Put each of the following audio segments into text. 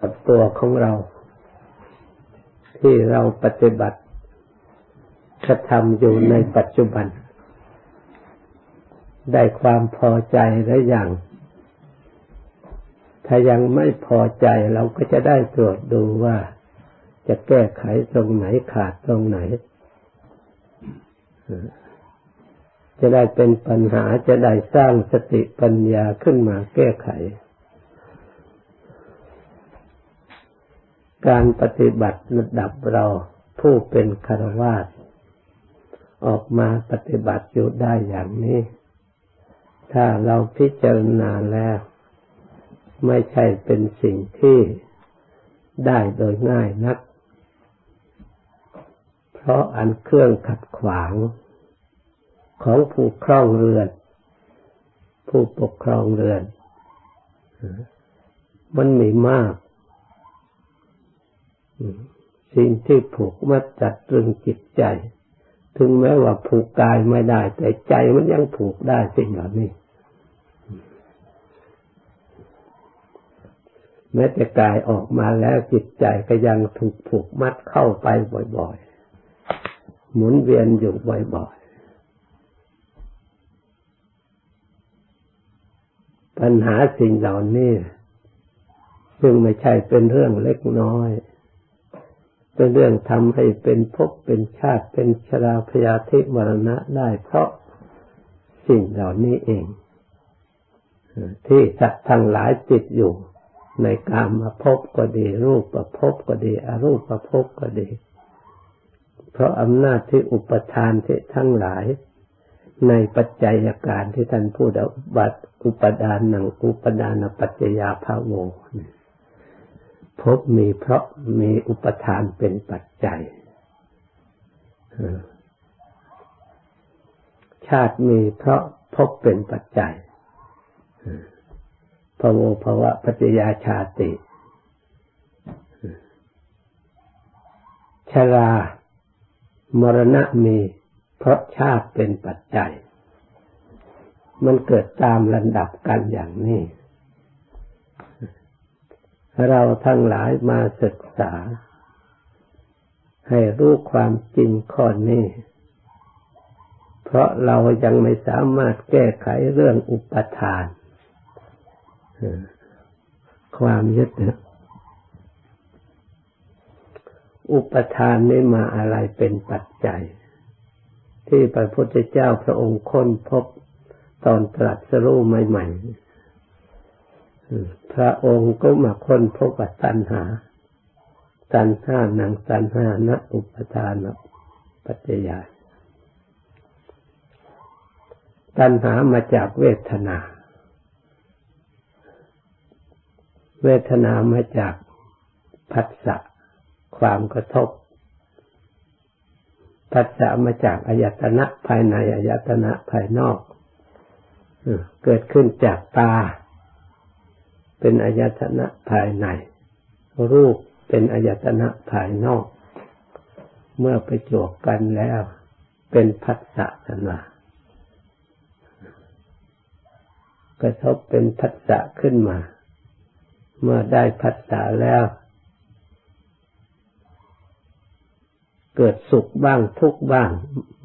กับตัวของเรา ที่เราปฏิบัติกระทำอยู่ในปัจจุบัน ได้ความพอใจหรือยังถ้ายังไม่พอใจเราก็จะได้ตรวจดูว่า จะแก้ไขตรงไหนขาดตรงไหน จะได้เป็นปัญหาจะได้สร้างสติปัญญาขึ้นมาแก้ไข การปฏิบัติระดับเราผู้เป็นคารวาสออกมาปฏิบัติอยู่ได้อย่างนี้ ถ้าเราพิจารณาแล้ว ไม่ใช่เป็นสิ่งที่ได้โดยง่ายนัก เพราะอันเครื่องขัดขวาง ของผู้ครองเรือน ผู้ปกครองเรือน มันมีมาก สิ่งที่ผูกมัดจัดตรึงจิตใจ ถึงแม้ว่าผูกกายไม่ได้ แต่ใจมันยังผูกได้สิ่งเหล่านี้แม้แต่กายออกมาแล้วจิตใจก็ยังถูกผูกมัดเข้าไปบ่อยๆ หมุนเวียนอยู่บ่อยๆ ปัญหาสิ่งเหล่านี้ซึ่งไม่ใช่เป็นเรื่องเล็กน้อย เป็นเรื่องทำให้เป็นภพเป็นชาติเป็นชราพยาธิมรณะได้เพราะสิ่งเหล่านี้เอง ที่สัตว์ทั้งหลายติดอยู่ในกามมาพบก็ดี รูปประพบก็ดี อรูปประพบก็ดี เพราะอำนาจที่อุปทานที่ทั้งหลาย ในปัจจัยการที่ท่านพูดบัตอุปดานหนังอุปดานปัจจยาภาโว พบมีเพราะมีอุปทานเป็นปัจจัย ชาติมีเพราะพบเป็นปัจจัยภโวภวะปัจจยาชาติ ชรามรณะมีเพราะชาติเป็นปัจจัย มันเกิดตามลำดับกันอย่างนี้ เราทั้งหลายมาศึกษา ให้รู้ความจริงข้อนี้ เพราะเรายังไม่สามารถแก้ไขเรื่องอุปทาน ความยึดเนี่ยอุปทานไม่มาอะไรเป็นปัจจัย ที่พระพุทธเจ้าพระองค์ค้นพบตอนตรัสรู้ใหม่ๆ พระองค์ก็มาค้นพบตัณหา ตัณหาหนังตัณหานะอุปทานปัจจยาตัณหามาจากเวทนา เวทนามาจากผัสสะความกระทบผัสสะมาจากอายตนะภายในอายตนะภายนอก เกิดขึ้นจากตา เป็นอายตนะภายใน รูปเป็นอายตนะภายนอก เมื่อไปจวกกันแล้ว เป็นพัสสะกันว่ากระทบเป็นพัสสะขึ้นมา เมื่อได้พัสสะแล้ว เกิดสุขบ้างทุกบ้าง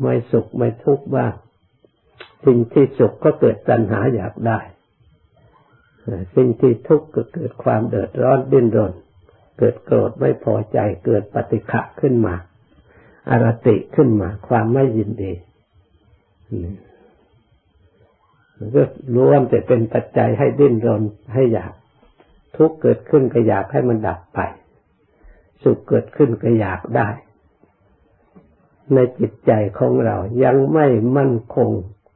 ไม่สุขไม่ทุกบ้าง สิ่งที่สุขก็เกิดตัณหาอยากได้ สิ่งที่ทุกข์ก็เกิดความเดือดร้อนดิ้นรน เกิดโกรธไม่พอใจเกิดปฏิฆะขึ้นมาอารติขึ้นมา ความไม่ยินดีมันก็ล้วนแต่เป็นปัจจัยให้ดิ้นรนให้อยาก ทุกข์เกิดขึ้นก็อยากให้มันดับไป สุขเกิดขึ้นก็อยากได้ ในจิตใจของเรายังไม่มั่นคง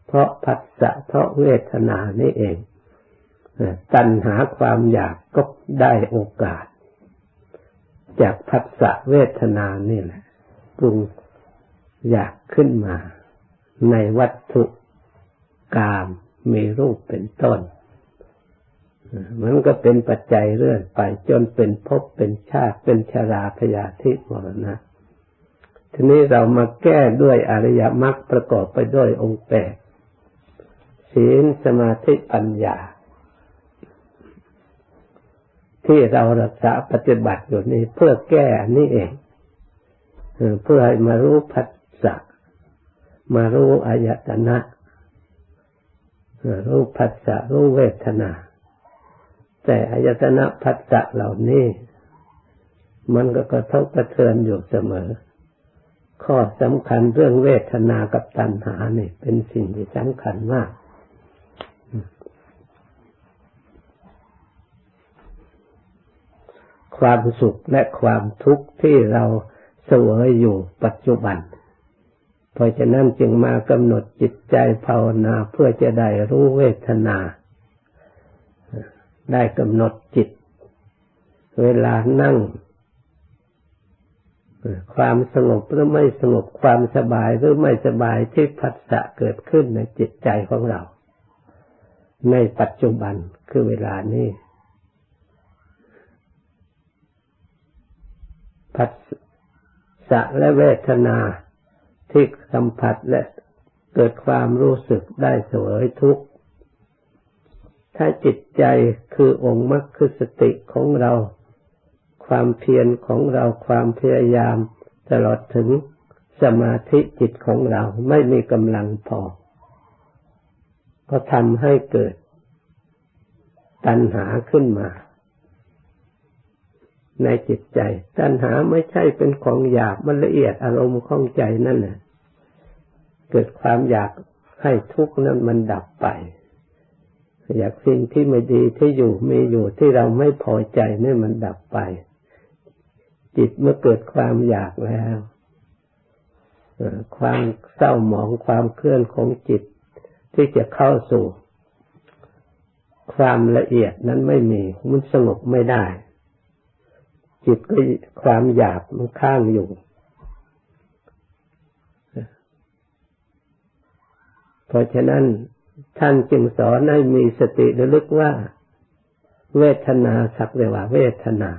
เพราะผัสสะเพราะเวทนานี่เอง ตัณหาความอยากก็ได้โอกาส จากพัสสะเวทนานี่แหละปรุงอยากขึ้นมา ในวัตถุกามมีรูปเป็นต้น มันก็เป็นปัจจัยเรื่อยไปจนเป็นภพเป็นชาติเป็นชาราพยาธิมรณะทีนี้เรามาแก้ด้วยอริยมรรคประกอบไปด้วยองค์แปดศีลสมาธิปัญญา ที่เรารักษาปฏิบัติอยู่นี้เพื่อแก้นี่เองเพื่อให้มารู้ผัสสะมารู้อายตนะรู้ผัสสะรู้เวทนา แต่อายตนะผัสสะเหล่านี้ มันก็กระทบกระเทือนอยู่เสมอ ข้อสำคัญเรื่องเวทนากับตัณหาเนี่ยเป็นสิ่งที่สำคัญมาก ความสุขและความทุกข์ที่เราเสวยอยู่ปัจจุบัน เพราะฉะนั้นจึงมากำหนดจิตใจภาวนาเพื่อจะได้รู้เวทนา ได้กำหนดจิต เวลานั่ง ความสงบหรือไม่สงบความสบายหรือไม่สบายที่ผัสสะเกิดขึ้นในจิตใจของเรา ในปัจจุบันคือเวลานี้ ผัสสะและเวทนาที่สัมผัสและเกิดความรู้สึกได้เสวยทุกข์ ถ้าจิตใจคือองค์มรรคคือสติของเรา ความเพียรของเราความพยายามตลอดถึงสมาธิจิตของเราไม่มีกำลังพอ ก็ทำให้เกิดตัณหาขึ้นมา ในจิตใจ ตัณหาไม่ใช่เป็นของอยากมันละเอียดอารมณ์ของใจนั่นแหละเกิดความอยากให้ทุกข์นั้นมันดับไป อยากสิ่งที่ไม่ดีที่อยู่มีอยู่ที่เราไม่พอใจนี่มันดับไป จิตเมื่อเกิดความอยากแล้วความเศร้าหมองความเคลื่อนของจิต ที่จะเข้าสู่ ความละเอียดนั้นไม่มีมันสงบไม่ได้ จิตก็ความอยากมันข้างอยู่ เพราะฉะนั้นท่านจึงสอนให้มีสติระลึกว่า เวทนาสักเรียว่าเวทนา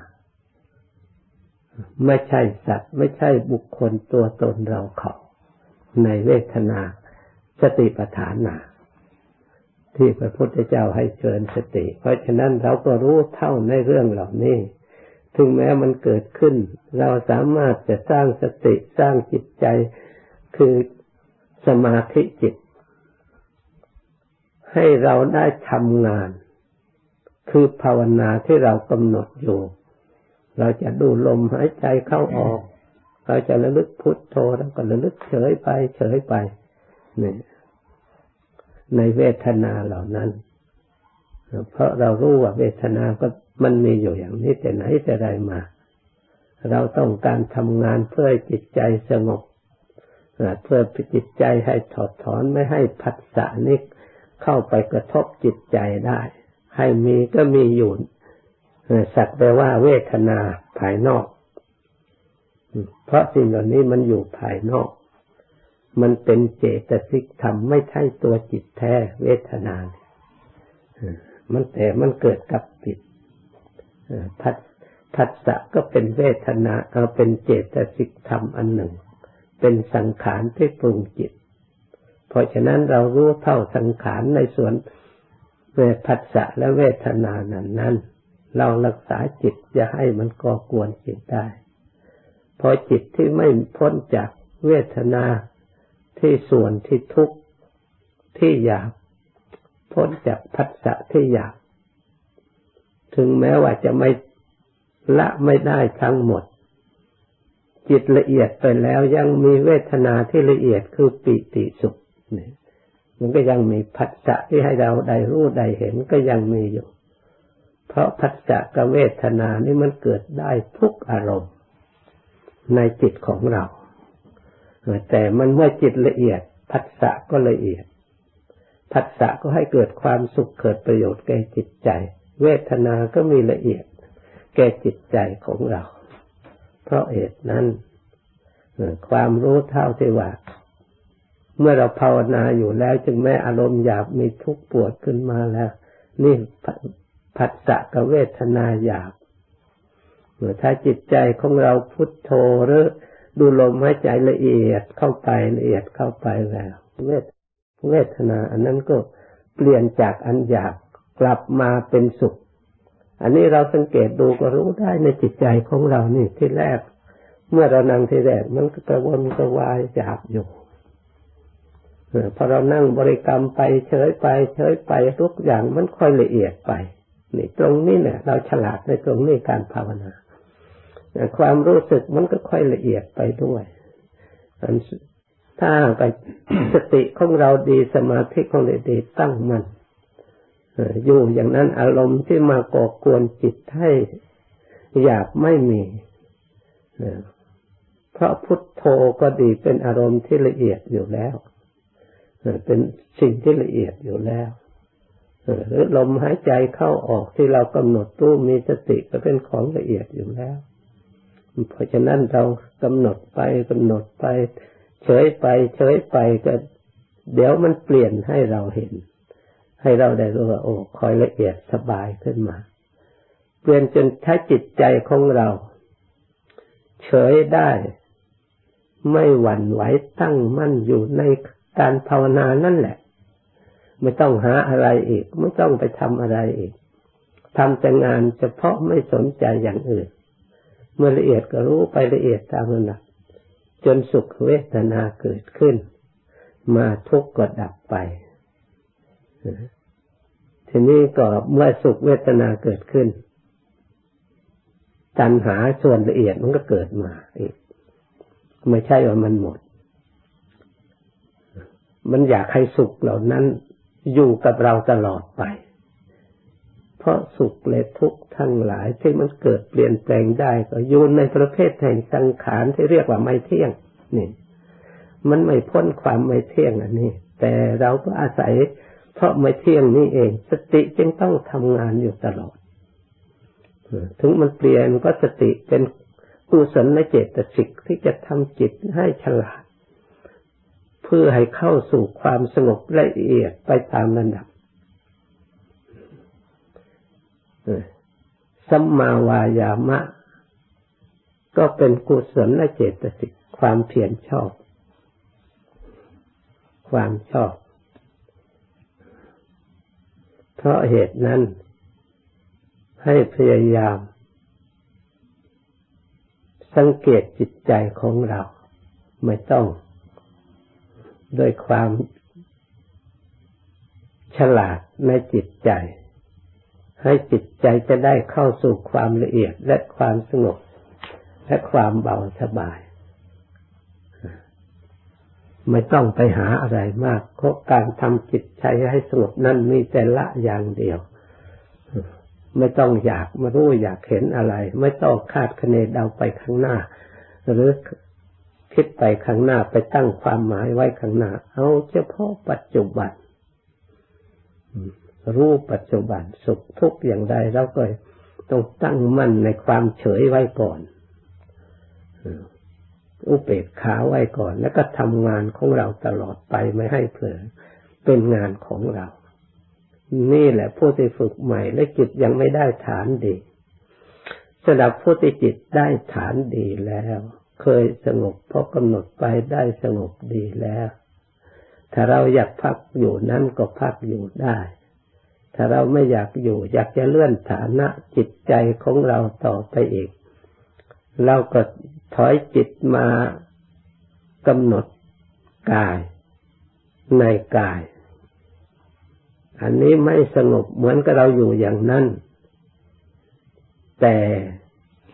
ไม่ใช่สัตว์ ไม่ใช่บุคคลตัวตนเราเขาในเวทนาสติปัฏฐานนาที่พระพุทธเจ้าให้เชิญสติ เพราะฉะนั้นเราก็รู้เท่าในเรื่องเหล่านี้ ถึงแม้มันเกิดขึ้น เราสามารถจะสร้างสติสร้างจิตใจ คือสมาธิจิต ให้เราได้ทำงาน คือภาวนาที่เรากำหนดอยู่ เราจะดูลมหายใจเข้าออก เราจะระลึกพุทโธแล้วก็ระลึกเฉยไป เฉยไปนี่ในเวทนาเหล่านั้น เพราะเรารู้ว่าเวทนาก็ มันมีอยู่อย่างนี้แต่ไหนแต่ใดมา เราต้องการทำงานเพื่อจิตใจสงบเพื่อจิตใจให้ถอดถอนไม่ให้ผัสสะนิกเข้าไปกระทบจิตใจได้ ให้มีก็มีอยู่สักแปลว่าเวทนาภายนอก เพราะสิ่งเหล่านี้มันอยู่ภายนอก มันเป็นเจตสิกธรรมไม่ใช่ตัวจิตแท้เวทนา มันแต่มันเกิดกับจิต พัผัสสะก็เป็นเวทนาเอาเป็นเจตสิกธรรมอันหนึ่ง เป็นสังขารที่ปรุงจิต เพราะฉะนั้นเรารู้เท่าสังขารในส่วนเวทัสสะและเวทนานั้นนั้นเรารักษาจิตจะให้มันก่อกวนจิตได้พอจิตที่ไม่พ้นจากเวทนาที่ส่วนที่ทุกข์ที่อยาก พ้นจากพัสสะที่อยาก ถึงแม้ว่าจะไม่ละไม่ได้ทั้งหมด จิตละเอียดไปแล้วยังมีเวทนาที่ละเอียดคือปิติสุขเนี่ยมันก็ยังมีผัสสะที่ให้เราได้รู้ได้เห็นก็ยังมีอยู่ เพราะผัสสะกับเวทนานี่มันเกิดได้ทุกอารมณ์ในจิตของเรา แต่มันเมื่อจิตละเอียดผัสสะก็ละเอียดผัสสะก็ให้เกิดความสุขเกิดประโยชน์แก่จิตใจ เวทนาก็มีละเอียด แก่จิตใจของเรา เพราะเหตุนั้น ความรู้เท่าที่ว่า เมื่อเราภาวนาอยู่แล้ว จึงแม้อารมณ์หยาบมีทุกข์ปวดขึ้นมาแล้ว นี่ผัสสะกับเวทนาหยาบเมื่อถ้าจิตใจของเราพุทโธหรือดูลมหายใจละเอียดเข้าไปละเอียดเข้าไปแล้ว เวทเวทนา อันนั้นก็เปลี่ยนจากอันหยาบ กลับมาเป็นสุข อันนี้เราสังเกตดูก็รู้ได้ในจิตใจของเรานี่ที่แรก เมื่อเรานั่งที่แรกมันก็กระวนกระวายจาบอยู่พอเรานั่งบริกรรมไปเฉยไป เฉยไปทุกอย่างมันค่อยละเอียดไปนี่ตรงนี้เนี่ย เราฉลาดในตรงนี้การภาวนาความรู้สึกมันก็ค่อยละเอียดไปด้วยถ้าไปสติของเราดีสมาธิของเราดีตั้งมัน อยู่อย่างนั้นอารมณ์ที่มาก่อกวนจิตให้อยากไม่มีเพราะพุทโธก็ดีเป็นอารมณ์ที่ละเอียดอยู่แล้วเป็นสิ่งที่ละเอียดอยู่แล้วหรือลมหายใจเข้าออกที่เรากำหนดรู้มีสติก็เป็นของละเอียดอยู่แล้ว เพราะฉะนั้นเรากำหนดไปกำหนดไป เฉยไป เฉยไปก็ เดี๋ยวมันเปลี่ยนให้เราเห็น ให้เราได้รู้ว่าโอ้คอยละเอียดสบายขึ้นมา เปลี่ยนจนถ้าจิตใจของเรา เฉยได้ ไม่หวั่นไหวตั้งมั่นอยู่ในการภาวนานั่นแหละ ไม่ต้องหาอะไรอีก ไม่ต้องไปทำอะไรอีกทำแต่งานเฉพาะไม่สนใจอย่างอื่น เมื่อละเอียดก็รู้ไปละเอียดตามระดับจนสุขเวทนาเกิดขึ้น มาทุกข์ก็ดับไป ทีนี้ก็เมื่อสุขเวทนาเกิดขึ้น ตัณหาส่วนละเอียดมันก็เกิดมาอีกไม่ใช่ว่ามันหมด มันอยากให้สุขเหล่านั้นอยู่กับเราตลอดไป เพราะสุขและทุกข์ทั้งหลายที่มันเกิดเปลี่ยนแปลงได้ ก็อยู่ในประเภทแห่งสังขารที่เรียกว่าไม่เที่ยงนี่มันไม่พ้นความไม่เที่ยงอันนี้ แต่เราก็อาศัย เพราะไม่เที่ยงนี่เอง สติจึงต้องทำงานอยู่ตลอด ถึงมันเปลี่ยนก็สติเป็นกุศลเจตสิกที่จะทำจิตให้ฉลาด เพื่อให้เข้าสู่ความสงบละเอียดไปตามระดับสัมมาวายามะ ก็เป็นกุศลและเจตสิกความเพียรชอบ ความชอบ เพราะเหตุนั้น ให้พยายาม สังเกตจิตใจของเรา ไม่ต้องด้วยความฉลาดในจิตใจ ให้จิตใจจะได้เข้าสู่ความละเอียดและความสงบและความเบาสบาย ไม่ต้องไปหาอะไรมากเพราะการทำจิตใจให้สงบนั่นมีแต่ละอย่างเดียว ไม่ต้องอยากมารู้อยากเห็นอะไร ไม่ต้องคาดคะเนเดาไปข้างหน้า หรือคิดไปข้างหน้าไปตั้งความหมายไว้ข้างหน้า เอาเฉพาะปัจจุบันรู้ปัจจุบันสุขทุกข์อย่างใดเราก็ต้องตั้งมั่นในความเฉยไว้ก่อน อุเบกขาไว้ก่อน แล้วก็ทำงานของเราตลอดไปไม่ให้เผลอเป็นงานของเรา นี่แหละผู้ที่ฝึกใหม่และจิตยังไม่ได้ฐานดีสำหรับผู้ที่จิตได้ฐานดีแล้ว เคยสงบเพอกำหนดไปได้สงบดีแล้ว ถ้าเราอยากพักอยู่นั้นก็พักอยู่ได้ถ้าเราไม่อยากอยู่อยากจะเลื่อนฐานะจิตใจของเราต่อไปอีก เราก็ถอยจิตมากำหนดกายในกาย อันนี้ไม่สงบเหมือนกับเราอยู่อย่างนั้น แต่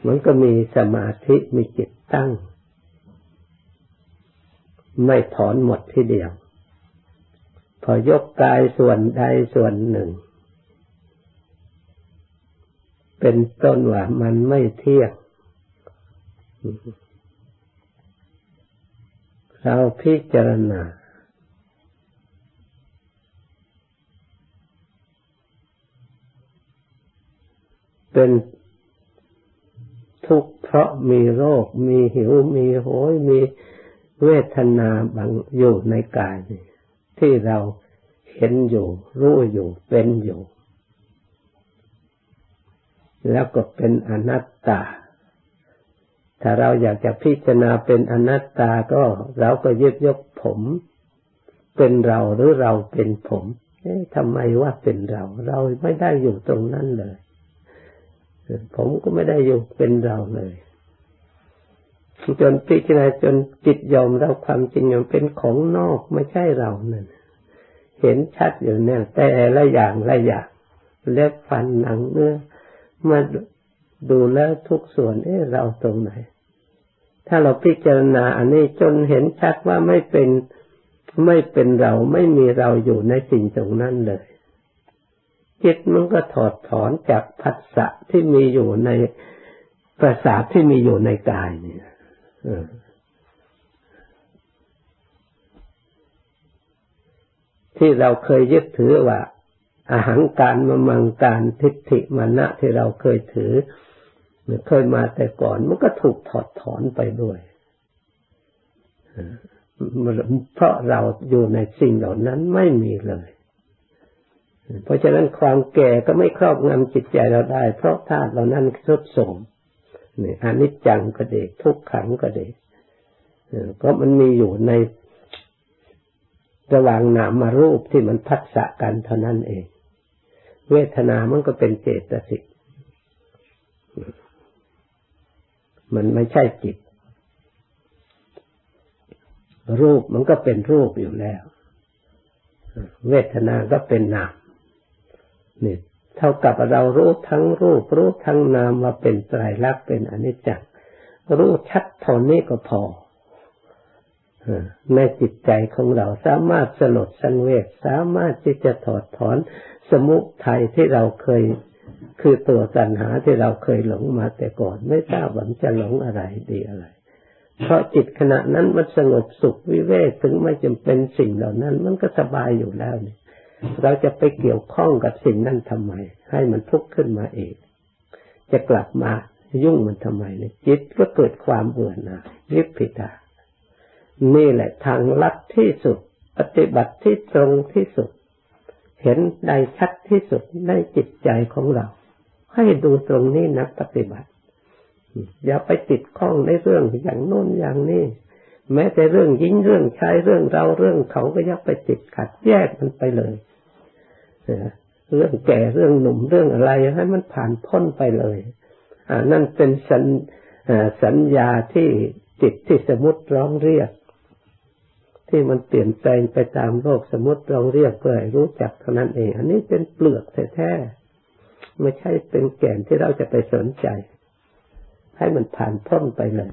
มันก็มีสมาธิมีจิตตั้ง ไม่ถอนหมดทีเดียว พอยกกายส่วนใดส่วนหนึ่ง เป็นต้นว่ามันไม่เที่ยง เราพิจารณา เป็นทุกข์เพราะมีโรค มีหิว มีโหย มีเวทนาบางอยู่ในกายที่เราเห็นอยู่ รู้อยู่ เป็นอยู่ แล้วก็เป็นอนัตตา ถ้าเราอยากจะพิจารณาเป็นอนัตตาก็เราก็ยึดยกผม เป็นเราหรือเราเป็นผมเอ๊ะทำไมว่าเป็นเรา เราไม่ได้อยู่ตรงนั้นเลย ผมก็ไม่ได้อยู่เป็นเราเลยจนพิจารณาจนจิตยอมรับความจริงย่างเป็นของนอกไม่ใช่เรานั่นเห็นชัดอยู่เนี่ยแต่ละอย่างละอย่างเล็บฟันหนังเนื้อมาดูแล้วทุกส่วนเอ๊ะเราตรงไหน ถ้าเราพิจารณาอันนี้จนเห็นชัดว่าไม่เป็นไม่เป็นเราไม่มีเราอยู่ในสิ่งตรงนั้นเลย จิตมันก็ถอดถอนจากผัสสะที่มีอยู่ในประสาทที่มีอยู่ในกายเนี่ยที่เราเคยยึดถือว่าอาหารการมมังการทิฏฐิมานะที่เราเคยถือ เคยมาแต่ก่อนมันก็ถูกถอดถอนไปด้วยเพราะเราอยู่ในสิ่งเหล่านั้นไม่มีเลย เพราะฉะนั้นความแก่ก็ไม่ครอบงำจิตใจเราได้ เพราะธาตุเหล่านั้นทุดโทมนี่อนิจจังก็เด็กทุกขังก็เด็กก็มันมีอยู่ในระหว่างนามารูปที่มันพัฒสะกันเท่านั้นเอง เวทนามันก็เป็นเจตสิก มันไม่ใช่จิต รูปมันก็เป็นรูปอยู่แล้ว เวทนาก็เป็นนามนี่เท่ากับเรารู้ทั้งรูป รู้ทั้งนามว่าเป็นไตรลักษณ์เป็นอนิจจังรู้ชัดเท่านี้ก็พอในจิตใจของเราสามารถสลดสังเวชสามารถที่จะถอดถอนสมุทัยที่เราเคย คือตัวตัณหาที่เราเคยหลงมาแต่ก่อน ไม่ทราบว่าจะหลงอะไรดีอะไร เพราะจิตขณะนั้นมันสงบสุขวิเวกถึงไม่จำเป็นสิ่งเหล่านั้น มันก็สบายอยู่แล้วเนี่ยเราจะไปเกี่ยวข้องกับสิ่งนั้นทำไม ให้มันทุกข์ขึ้นมาเองจะกลับมายุ่งมันทำไมเนี่ยจิตก็เกิดความเบื่อหน่ายวิปิตานี่แหละทางลัดที่สุด ปฏิบัติที่ตรงที่สุด เห็นได้ชัดที่สุดในจิตใจของเรา ให้ดูตรงนี้นักปฏิบัติ อย่าไปติดข้องในเรื่องอย่างโน้นอย่างนี้ แม้แต่เรื่องยิงเรื่องชายเรื่องเราเรื่องเขาก็ยักไปติดขัดแยกมันไปเลยเรื่องแก่เรื่องหนุ่มเรื่องอะไรให้มันผ่านพ้นไปเลยอ่านั่นเป็นสัญสัญญาที่จิตที่สมมติร้องเรียก ที่มันเปลี่ยนแปลงไปตามโลกสมมติเราเรียกเพื่อให้รู้จักเท่านั้นเอง อันนี้เป็นเปลือกแท้ๆไม่ใช่เป็นแก่นที่เราจะไปสนใจ ให้มันผ่านพ้นไปเลย